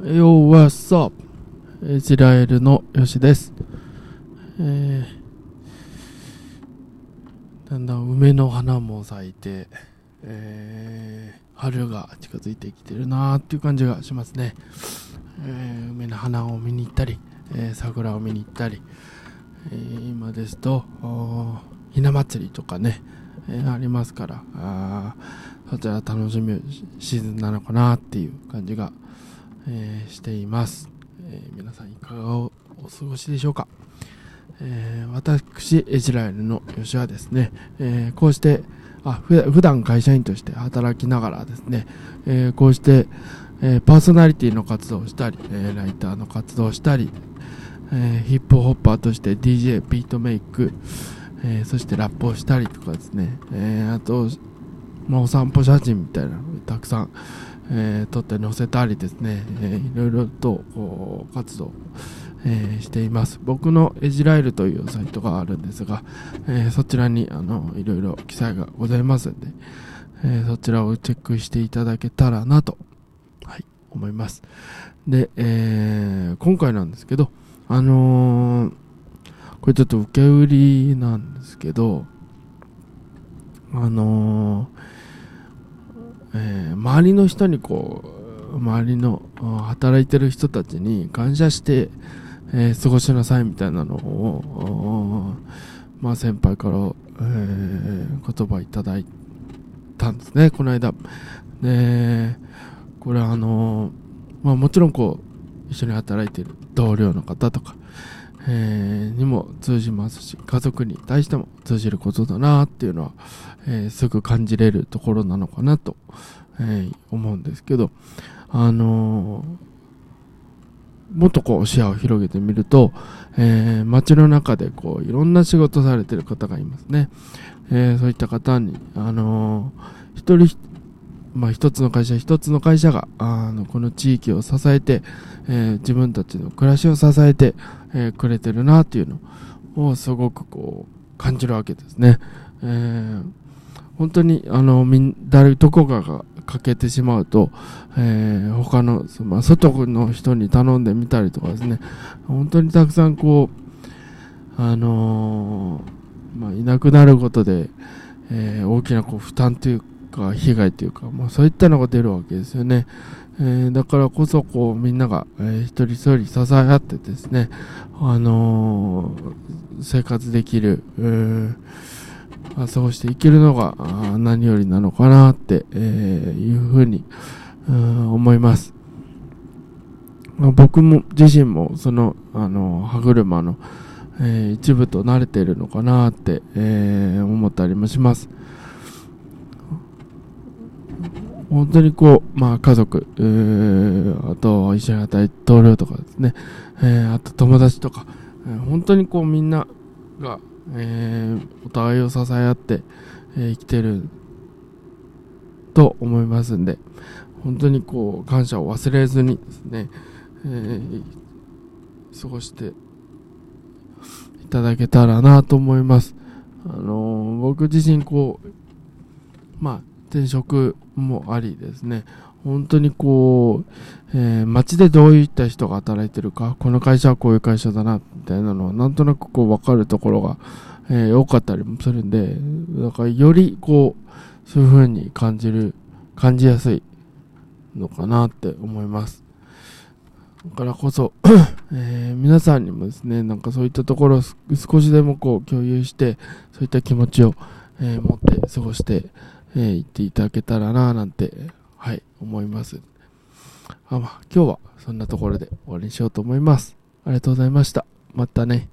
Yo, what's up? イスラエルのよしです。えー、だんだん梅の花も咲いて、えー、春が近づいてきてるなーっていう感じがしますね。えー、梅の花を見に行ったり、えー桜を見に行ったり、えー今ですと、ひな祭りとかね、えーありますから、あそちら楽しむシーズンなのかなっていう感じが、えーしています、えー皆さんいかがおお過ごしでしょうか、えー私エジラエルの吉はですね、えーこうしてあふ普段会社員として働きながらですね、えーこうして、えーパーソナリティの活動をしたり、えーライターの活動をしたり、えーヒップホッパーとして DJ ビートメイク、えーそしてラップをしたりとかですね、えーあと、まあ、お散歩写真みたいなのをたくさん、えー撮って載せたりですね、えーいろいろとこう活動、えーしています。僕のエジライルというサイトがあるんですが、えーそちらにあのいろいろ記載がございますので、えーそちらをチェックしていただけたらなと、はい、思います。で、え今回なんですけどあのこれちょっと受け売りなんですけどあのーえー周りの人にこう周りの働いてる人たちに感謝して、えー過ごしなさいみたいなのを、まあ、先輩から、えー言葉いただいたんですね。この間。でこれあのまあ、もちろんこう一緒に働いてる同僚の方とか、えーにも通じますし家族に対しても通じることだなっていうのは、えーすぐ感じれるところなのかなと、えー思うんですけどあのもっとこう視野を広げてみると、えー街の中でこういろんな仕事されてる方がいますね、えーそういった方にあの一人まあ、一つの会社一つの会社があのこの地域を支えて、えー自分たちの暮らしを支えて、えくれてるなっていうのをすごくこう感じるわけですね。えー本当にあのみん誰どこかが欠けてしまうと、えー他の、まあ、外の人に頼んでみたりとかですね本当にたくさんこうあのーまあ、いなくなることで、えー大きなこう負担というか被害というか、まあ、そういったのが出るわけですよね。えーだからこそこうみんなが、えー一人一人支え合ってですね、あのー生活できる、えーまあ過ごしていけるのが何よりなのかなって、えいうふうに思います。ま僕も自身もその、あの歯車の、え一部と慣れているのかなって、え思ったりもします。本当にこう、まあ家族、えーあと一緒に働いて同僚とかですね、えーあと友達とか、えー本当にこうみんなが、えーお互いを支え合って、えー生きてると思いますんで、本当にこう感謝を忘れずにですね、えー過ごしていただけたらなと思います。あのー僕自身こう、まあ転職もありですね、本当にこう、えー街でどういった人が働いてるか、この会社はこういう会社だな、みたいなのはなんとなくこう分かるところが、えー多かったりもするんで、だからよりこう、そういう風に感じる、感じやすいのかなって思います。だからこそ、えー皆さんにもですね、なんかそういったところを少しでもこう共有して、そういった気持ちを、え持って過ごして、えー行っていただけたらななんて、はい、思います。あまあ、今日はそんなところで終わりにしようと思います。ありがとうございました。またね。